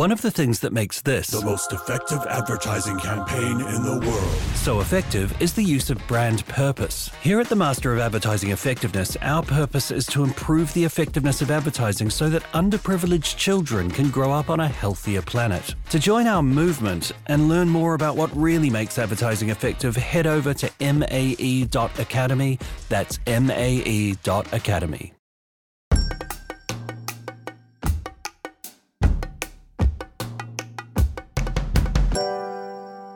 One of the things that makes this the most effective advertising campaign in the world so effective is the use of brand purpose. Here at the Master of Advertising Effectiveness, our purpose is to improve the effectiveness of advertising so that underprivileged children can grow up on a healthier planet. To join our movement and learn more about what really makes advertising effective, head over to mae.academy. That's mae.academy.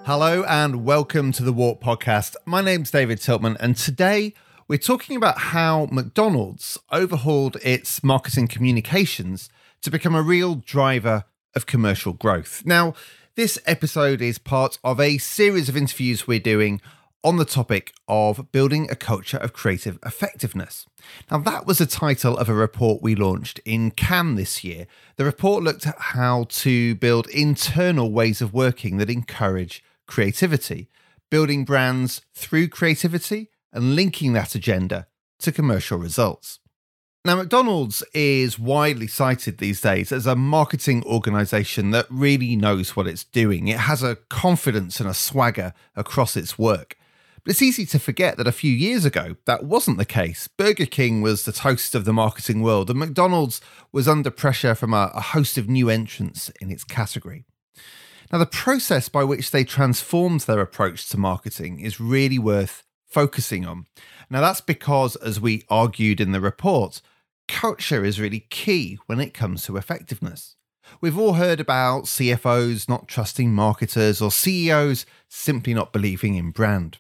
Hello and welcome to the WARC Podcast. My name's David Tiltman, and today we're talking about how McDonald's overhauled its marketing communications to become a real driver of commercial growth. Now, this episode is part of a series of interviews we're doing on the topic of building a culture of creative effectiveness. Now, that was the title of a report we launched in Cannes this year. The report looked at how to build internal ways of working that encourage creativity, building brands through creativity and linking that agenda to commercial results. Now, McDonald's is widely cited these days as a marketing organization that really knows what it's doing. It has a confidence and a swagger across its work. But it's easy to forget that a few years ago, that wasn't the case. Burger King was the toast of the marketing world, and McDonald's was under pressure from a, a host of new entrants in its category. Now, the process by which they transformed their approach to marketing is really worth focusing on. Now, that's because, as we argued in the report, culture is really key when it comes to effectiveness. We've all heard about CFOs not trusting marketers or CEOs simply not believing in brand.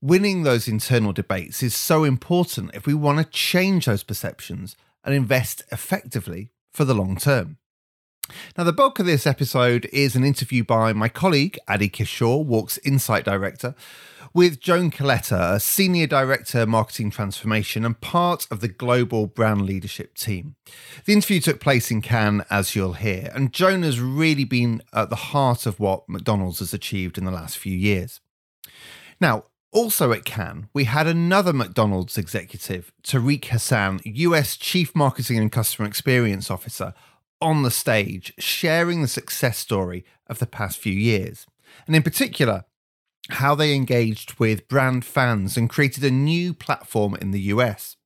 Winning those internal debates is so important if we want to change those perceptions and invest effectively for the long term. Now, the bulk of this episode is an interview by my colleague, Adi Kishore, WARC's Insight Director, with Joan Colletta, a Senior Director Marketing Transformation and part of the global brand leadership team. The interview took place in Cannes, as you'll hear, and Joan has really been at the heart of what McDonald's has achieved in the last few years. Now, also at Cannes, we had another McDonald's executive, Tariq Hassan, US Chief Marketing and Customer Experience Officer, on the stage sharing the success story of the past few years. And in particular, how they engaged with brand fans and created a new platform in the US.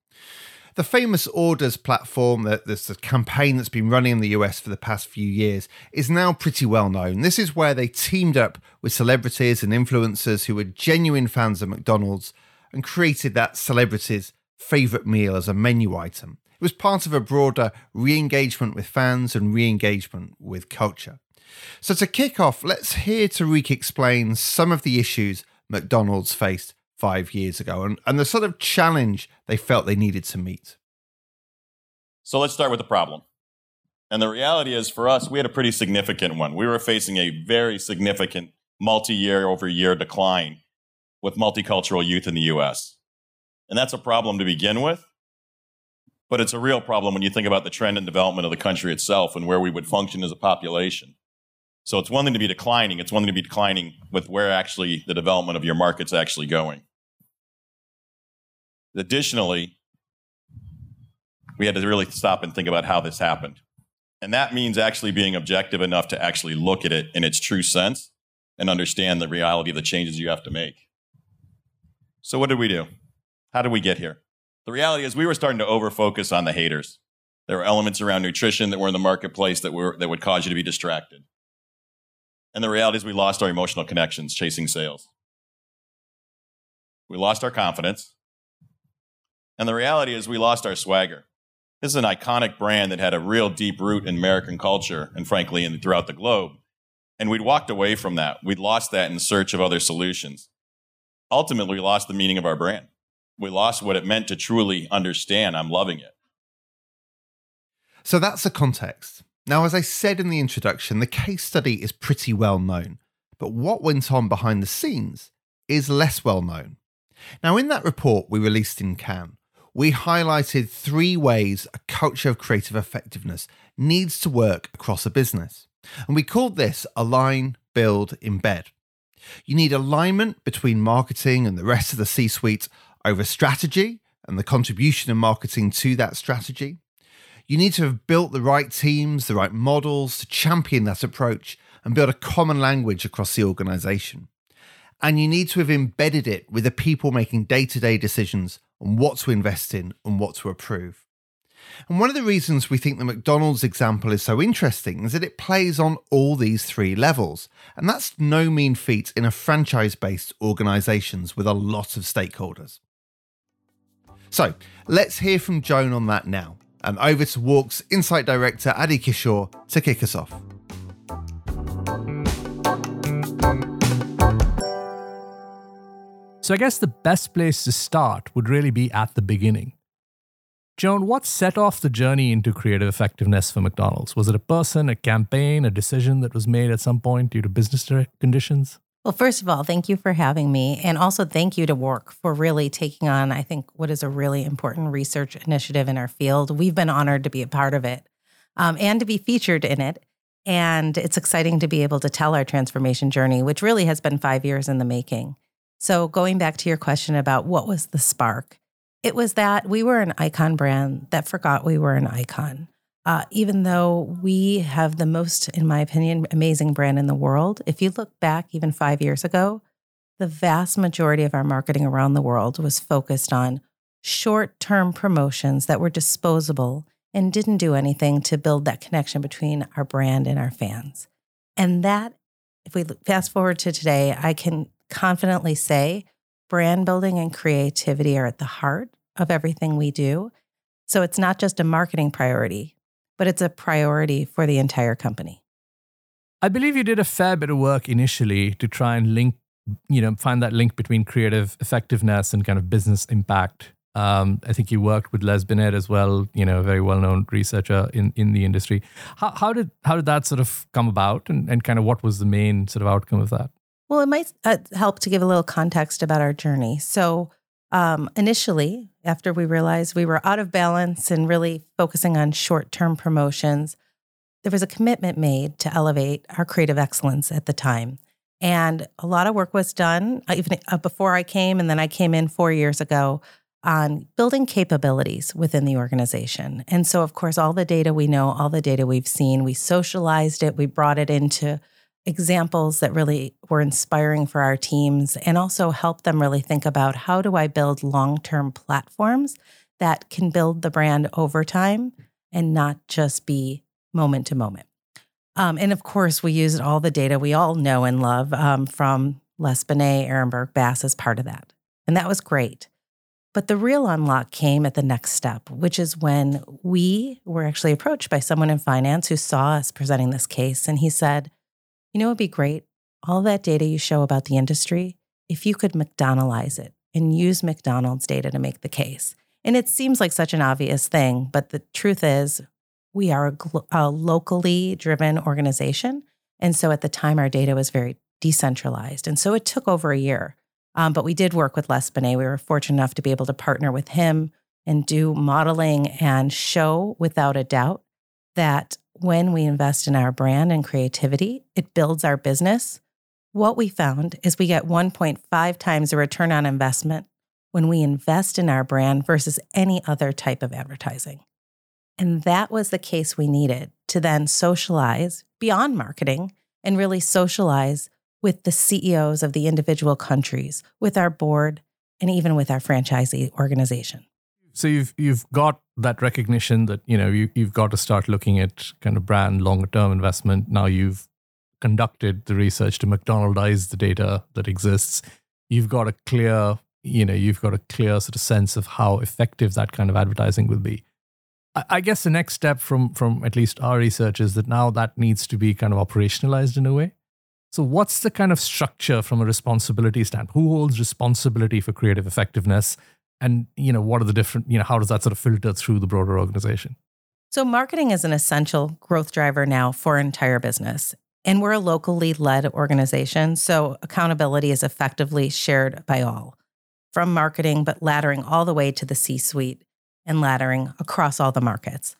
The famous orders platform, that this campaign that's been running in the US for the past few years, is now pretty well known. This is where they teamed up with celebrities and influencers who were genuine fans of McDonald's and created that celebrity's favourite meal as a menu item. Was part of a broader re engagement with fans and re engagement with culture. So, to kick off, let's hear Tariq explain some of the issues McDonald's faced five years ago and, and the sort of challenge they felt they needed to meet. So, let's start with the problem. And the reality is, for us, we had a pretty significant one. We were facing a very significant multi year over year decline with multicultural youth in the US. And that's a problem to begin with. But it's a real problem when you think about the trend and development of the country itself and where we would function as a population. So it's one thing to be declining, it's one thing to be declining with where actually the development of your market's actually going. Additionally, we had to really stop and think about how this happened. And that means actually being objective enough to actually look at it in its true sense and understand the reality of the changes you have to make. So, what did we do? How did we get here? The reality is we were starting to overfocus on the haters. There were elements around nutrition that were in the marketplace that were that would cause you to be distracted. And the reality is we lost our emotional connections chasing sales. We lost our confidence. And the reality is we lost our swagger. This is an iconic brand that had a real deep root in American culture and frankly in, throughout the globe. And we'd walked away from that. We'd lost that in search of other solutions. Ultimately, we lost the meaning of our brand we lost what it meant to truly understand. I'm loving it. So that's the context. Now, as I said in the introduction, the case study is pretty well known, but what went on behind the scenes is less well known. Now, in that report we released in Cannes, we highlighted three ways a culture of creative effectiveness needs to work across a business. And we called this align, build, embed. You need alignment between marketing and the rest of the C suite over strategy and the contribution of marketing to that strategy. You need to have built the right teams, the right models to champion that approach and build a common language across the organization. And you need to have embedded it with the people making day to day decisions on what to invest in and what to approve. And one of the reasons we think the McDonald's example is so interesting is that it plays on all these three levels. And that's no mean feat in a franchise based organizations with a lot of stakeholders. So let's hear from Joan on that now. And over to WARC's Insight Director Adi Kishore to kick us off. So I guess the best place to start would really be at the beginning. Joan, what set off the journey into creative effectiveness for McDonald's? Was it a person, a campaign, a decision that was made at some point due to business conditions? Well, first of all, thank you for having me. And also thank you to WARC for really taking on, I think, what is a really important research initiative in our field. We've been honored to be a part of it um, and to be featured in it. And it's exciting to be able to tell our transformation journey, which really has been five years in the making. So, going back to your question about what was the spark, it was that we were an icon brand that forgot we were an icon. Uh, even though we have the most, in my opinion, amazing brand in the world, if you look back even five years ago, the vast majority of our marketing around the world was focused on short term promotions that were disposable and didn't do anything to build that connection between our brand and our fans. And that, if we fast forward to today, I can confidently say brand building and creativity are at the heart of everything we do. So it's not just a marketing priority, but it's a priority for the entire company. I believe you did a fair bit of work initially to try and link, you know, find that link between creative effectiveness and kind of business impact. Um, I think you worked with Les Binet as well, you know, a very well-known researcher in, in the industry. How, how did how did that sort of come about, and, and kind of what was the main sort of outcome of that? Well, it might uh, help to give a little context about our journey. So, um, initially, after we realized we were out of balance and really focusing on short term promotions, there was a commitment made to elevate our creative excellence at the time. And a lot of work was done uh, even uh, before I came, and then I came in four years ago on building capabilities within the organization. And so, of course, all the data we know, all the data we've seen, we socialized it, we brought it into examples that really were inspiring for our teams and also help them really think about how do I build long term platforms that can build the brand over time and not just be moment to moment. Um, and of course, we used all the data we all know and love um, from Les Binet, Ehrenberg, Bass as part of that. And that was great. But the real unlock came at the next step, which is when we were actually approached by someone in finance who saw us presenting this case. And he said, you know, it'd be great. All that data you show about the industry, if you could McDonaldize it and use McDonald's data to make the case. And it seems like such an obvious thing, but the truth is, we are a, a locally driven organization. And so at the time, our data was very decentralized. And so it took over a year. Um, but we did work with Les Binet. We were fortunate enough to be able to partner with him and do modeling and show without a doubt that when we invest in our brand and creativity, it builds our business. What we found is we get 1.5 times the return on investment when we invest in our brand versus any other type of advertising. And that was the case we needed to then socialize beyond marketing and really socialize with the CEOs of the individual countries, with our board, and even with our franchisee organization so you've you've got that recognition that you know you, you've got to start looking at kind of brand longer term investment. Now you've conducted the research to mcdonaldize the data that exists. You've got a clear you know you've got a clear sort of sense of how effective that kind of advertising will be. I, I guess the next step from from at least our research is that now that needs to be kind of operationalized in a way. So what's the kind of structure from a responsibility standpoint who holds responsibility for creative effectiveness and you know what are the different you know how does that sort of filter through the broader organization? So marketing is an essential growth driver now for entire business. And we're a locally led organization so accountability is effectively shared by all. From marketing but laddering all the way to the c suite and laddering across all the markets.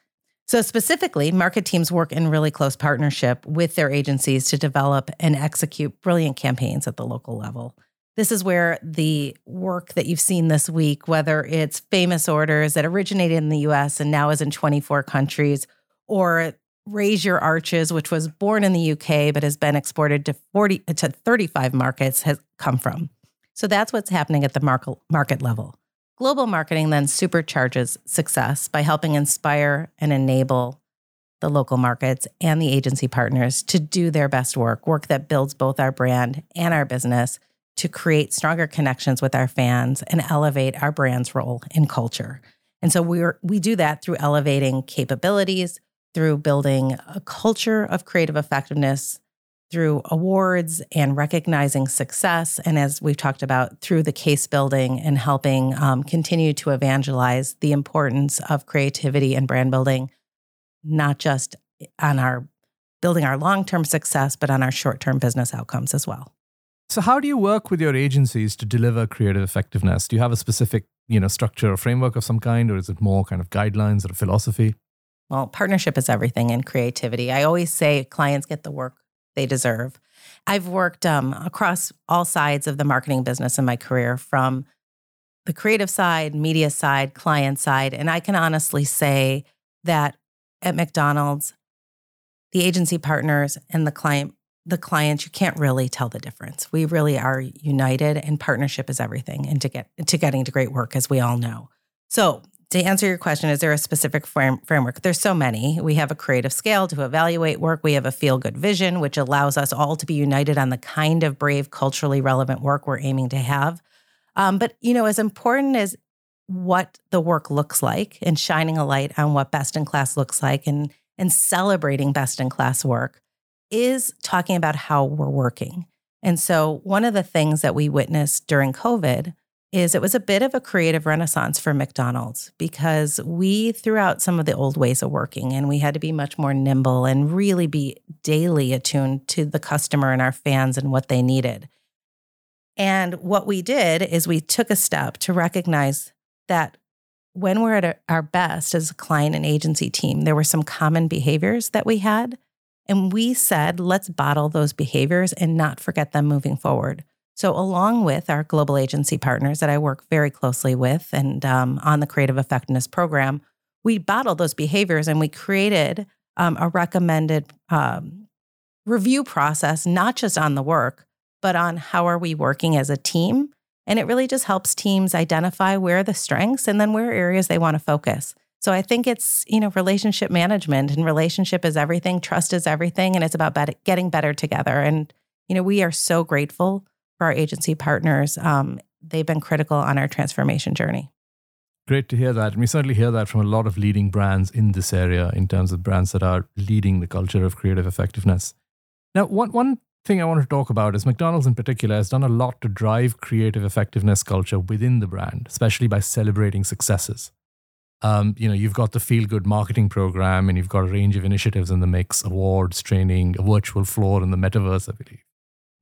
So specifically market teams work in really close partnership with their agencies to develop and execute brilliant campaigns at the local level this is where the work that you've seen this week, whether it's famous orders that originated in the US and now is in 24 countries, or Raise Your Arches, which was born in the UK but has been exported to 40 to 35 markets, has come from. So that's what's happening at the market market level. Global marketing then supercharges success by helping inspire and enable the local markets and the agency partners to do their best work, work that builds both our brand and our business to create stronger connections with our fans and elevate our brand's role in culture. And so we're we do that through elevating capabilities, through building a culture of creative effectiveness, through awards and recognizing success. And as we've talked about, through the case building and helping um, continue to evangelize the importance of creativity and brand building, not just on our building our long term success, but on our short term business outcomes as well. So how do you work with your agencies to deliver creative effectiveness? Do you have a specific, you know, structure or framework of some kind, or is it more kind of guidelines or a philosophy? Well, partnership is everything in creativity. I always say clients get the work they deserve. I've worked um, across all sides of the marketing business in my career, from the creative side, media side, client side, and I can honestly say that at McDonald's, the agency partners and the client the clients, you can't really tell the difference. We really are united, and partnership is everything, and to get to getting to great work, as we all know. So, to answer your question, is there a specific frame, framework? There's so many. We have a creative scale to evaluate work. We have a feel good vision, which allows us all to be united on the kind of brave, culturally relevant work we're aiming to have. Um, but you know, as important as what the work looks like and shining a light on what best in class looks like and and celebrating best in class work is talking about how we're working. And so, one of the things that we witnessed during COVID is it was a bit of a creative renaissance for McDonald's because we threw out some of the old ways of working and we had to be much more nimble and really be daily attuned to the customer and our fans and what they needed. And what we did is we took a step to recognize that when we're at our best as a client and agency team, there were some common behaviors that we had and we said, let's bottle those behaviors and not forget them moving forward. So, along with our global agency partners that I work very closely with and um, on the Creative Effectiveness Program, we bottled those behaviors and we created um, a recommended um, review process, not just on the work, but on how are we working as a team. And it really just helps teams identify where the strengths and then where areas they want to focus. So I think it's, you know, relationship management and relationship is everything, trust is everything, and it's about getting better together. And, you know, we are so grateful for our agency partners. Um, they've been critical on our transformation journey. Great to hear that. And we certainly hear that from a lot of leading brands in this area in terms of brands that are leading the culture of creative effectiveness. Now, one, one thing I want to talk about is McDonald's in particular has done a lot to drive creative effectiveness culture within the brand, especially by celebrating successes um, you know, you've got the feel good marketing program and you've got a range of initiatives in the mix, awards, training, a virtual floor in the metaverse, I believe,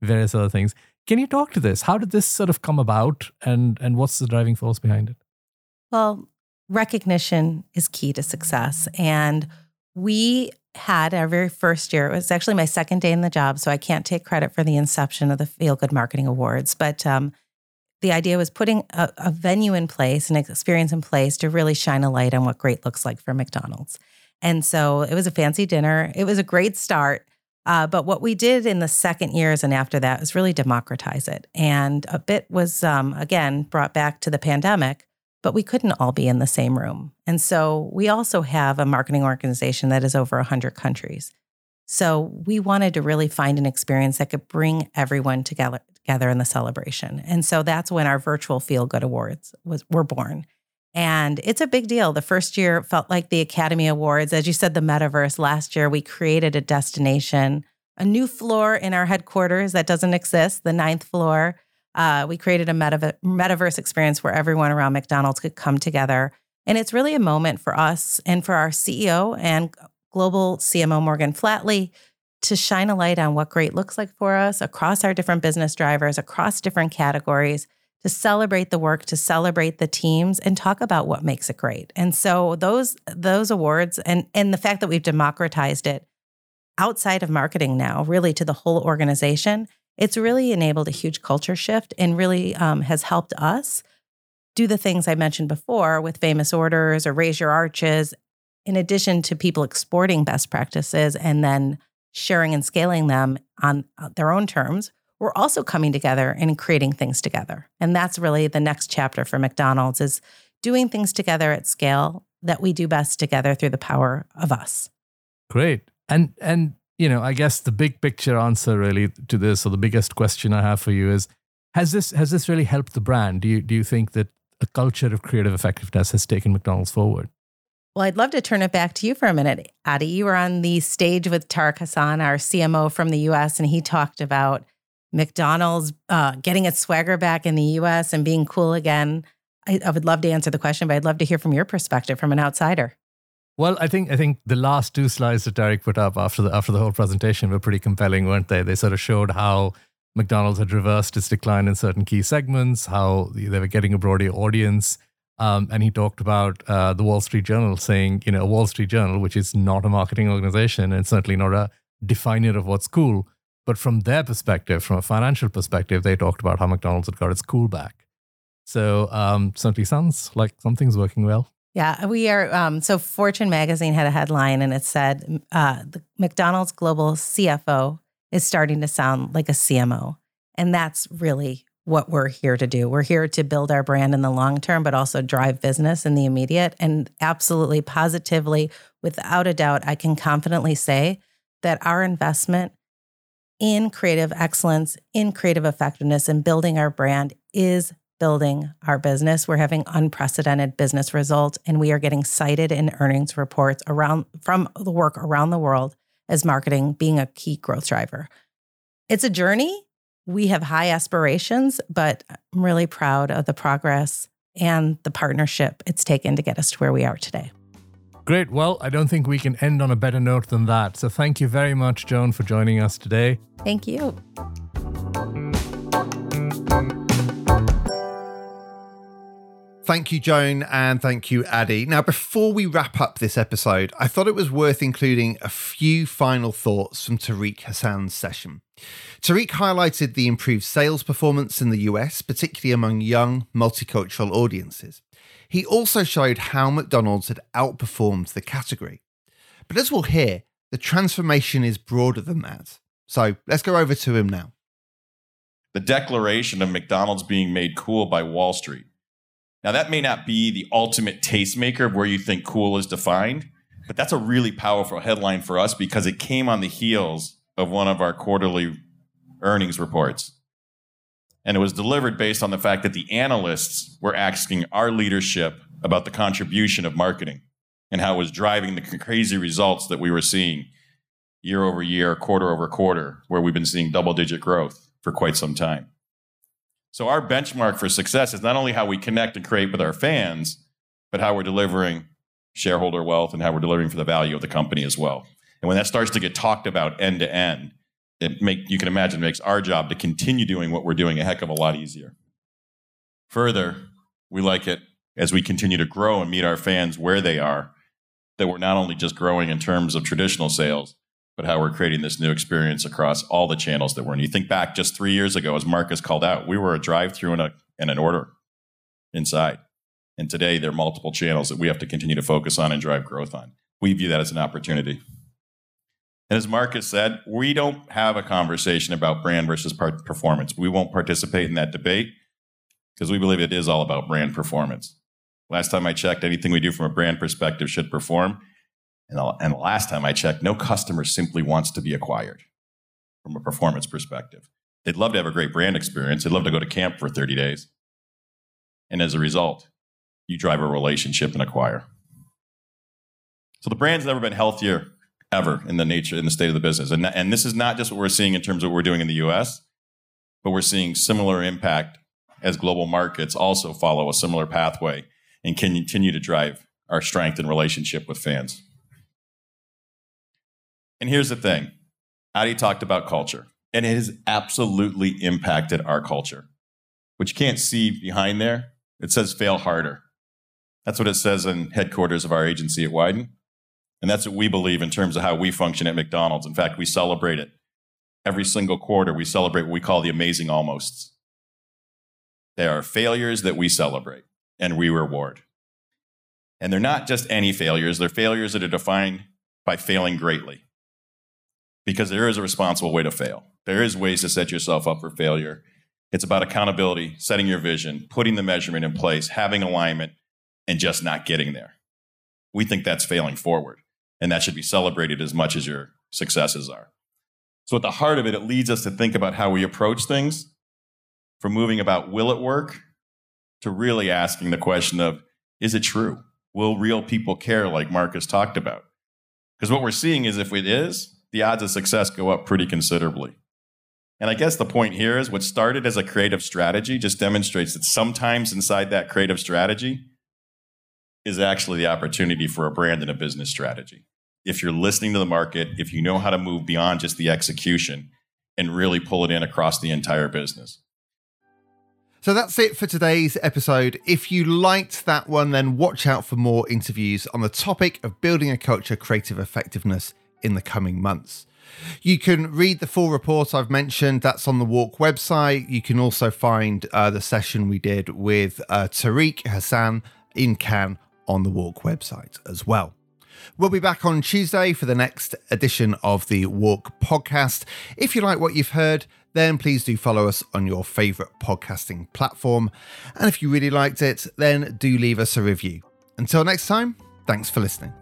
various other things. Can you talk to this? How did this sort of come about and, and what's the driving force behind it? Well, recognition is key to success. And we had our very first year, it was actually my second day in the job, so I can't take credit for the inception of the Feel Good Marketing Awards, but um, the idea was putting a, a, venue in place, an experience in place to really shine a light on what great looks like for McDonald's. And so it was a fancy dinner. It was a great start. Uh, but what we did in the second years and after that was really democratize it. And a bit was, um, again, brought back to the pandemic, but we couldn't all be in the same room. And so we also have a marketing organization that is over 100 countries. So we wanted to really find an experience that could bring everyone together together in the celebration. And so that's when our virtual Feel Good Awards was were born. And it's a big deal. The first year felt like the Academy Awards. As you said, the metaverse. Last year, we created a destination, a new floor in our headquarters that doesn't exist, the ninth floor. Uh, we created a metav- metaverse experience where everyone around McDonald's could come together. And it's really a moment for us and for our CEO and global CMO, Morgan Flatley, to shine a light on what great looks like for us across our different business drivers, across different categories, to celebrate the work, to celebrate the teams and talk about what makes it great. And so those those awards and and the fact that we've democratized it outside of marketing now, really to the whole organization, It's really enabled a huge culture shift and really um, has helped us do the things I mentioned before with famous orders or raise your arches, in addition to people exporting best practices and then sharing and scaling them on uh, their own terms. We're also coming together and creating things together. And that's really the next chapter for McDonald's is doing things together at scale that we do best together through the power of us. Great. And and you know, I guess the big picture answer really to this, or the biggest question I have for you is: Has this has this really helped the brand? Do you do you think that a culture of creative effectiveness has taken McDonald's forward? Well, I'd love to turn it back to you for a minute, Adi. You were on the stage with Tariq Hassan, our CMO from the US, and he talked about McDonald's uh, getting its swagger back in the US and being cool again. I, I would love to answer the question, but I'd love to hear from your perspective from an outsider. Well, I think I think the last two slides that Tariq put up after the after the whole presentation were pretty compelling, weren't they? They sort of showed how McDonald's had reversed its decline in certain key segments, how they were getting a broader audience. Um, and he talked about uh, the Wall Street Journal saying, you know, a Wall Street Journal, which is not a marketing organization and certainly not a definer of what's cool. But from their perspective, from a financial perspective, they talked about how McDonald's had got its cool back. So um, certainly sounds like something's working well. Yeah, we are. Um, so Fortune magazine had a headline and it said uh, the McDonald's global CFO is starting to sound like a CMO. And that's really what we're here to do. We're here to build our brand in the long term, but also drive business in the immediate. And absolutely, positively, without a doubt, I can confidently say that our investment in creative excellence, in creative effectiveness, and building our brand is building our business. We're having unprecedented business results, and we are getting cited in earnings reports around from the work around the world as marketing being a key growth driver. It's a journey. We have high aspirations, but I'm really proud of the progress and the partnership it's taken to get us to where we are today. Great. Well, I don't think we can end on a better note than that. So thank you very much, Joan, for joining us today. Thank you. Thank you, Joan, and thank you, Adi. Now, before we wrap up this episode, I thought it was worth including a few final thoughts from Tariq Hassan's session. Tariq highlighted the improved sales performance in the US, particularly among young, multicultural audiences. He also showed how McDonald's had outperformed the category. But as we'll hear, the transformation is broader than that. So let's go over to him now. The declaration of McDonald's being made cool by Wall Street now, that may not be the ultimate tastemaker of where you think cool is defined, but that's a really powerful headline for us because it came on the heels of one of our quarterly earnings reports. And it was delivered based on the fact that the analysts were asking our leadership about the contribution of marketing and how it was driving the crazy results that we were seeing year over year, quarter over quarter, where we've been seeing double digit growth for quite some time. So our benchmark for success is not only how we connect and create with our fans, but how we're delivering shareholder wealth and how we're delivering for the value of the company as well. And when that starts to get talked about end to end, it make you can imagine makes our job to continue doing what we're doing a heck of a lot easier. Further, we like it as we continue to grow and meet our fans where they are, that we're not only just growing in terms of traditional sales, but how we're creating this new experience across all the channels that we're in. You think back just three years ago, as Marcus called out, we were a drive through and, and an order inside. And today, there are multiple channels that we have to continue to focus on and drive growth on. We view that as an opportunity. And as Marcus said, we don't have a conversation about brand versus performance. We won't participate in that debate because we believe it is all about brand performance. Last time I checked, anything we do from a brand perspective should perform. And the, and the last time I checked, no customer simply wants to be acquired from a performance perspective. They'd love to have a great brand experience. They'd love to go to camp for 30 days. And as a result, you drive a relationship and acquire. So the brand's never been healthier ever in the nature, in the state of the business. And, and this is not just what we're seeing in terms of what we're doing in the US, but we're seeing similar impact as global markets also follow a similar pathway and can continue to drive our strength and relationship with fans. And here's the thing Adi talked about culture, and it has absolutely impacted our culture. What you can't see behind there, it says fail harder. That's what it says in headquarters of our agency at Wieden. And that's what we believe in terms of how we function at McDonald's. In fact, we celebrate it every single quarter, we celebrate what we call the amazing almosts. They are failures that we celebrate and we reward. And they're not just any failures, they're failures that are defined by failing greatly. Because there is a responsible way to fail. There is ways to set yourself up for failure. It's about accountability, setting your vision, putting the measurement in place, having alignment, and just not getting there. We think that's failing forward. And that should be celebrated as much as your successes are. So, at the heart of it, it leads us to think about how we approach things from moving about will it work to really asking the question of is it true? Will real people care, like Marcus talked about? Because what we're seeing is if it is, the odds of success go up pretty considerably. And I guess the point here is what started as a creative strategy just demonstrates that sometimes inside that creative strategy is actually the opportunity for a brand and a business strategy. If you're listening to the market, if you know how to move beyond just the execution and really pull it in across the entire business. So that's it for today's episode. If you liked that one, then watch out for more interviews on the topic of building a culture creative effectiveness in the coming months. You can read the full report I've mentioned. That's on the WARC website. You can also find uh, the session we did with uh, Tariq Hassan in Cannes on the WARC website as well. We'll be back on Tuesday for the next edition of the WARC podcast. If you like what you've heard, then please do follow us on your favourite podcasting platform. And if you really liked it, then do leave us a review. Until next time, thanks for listening.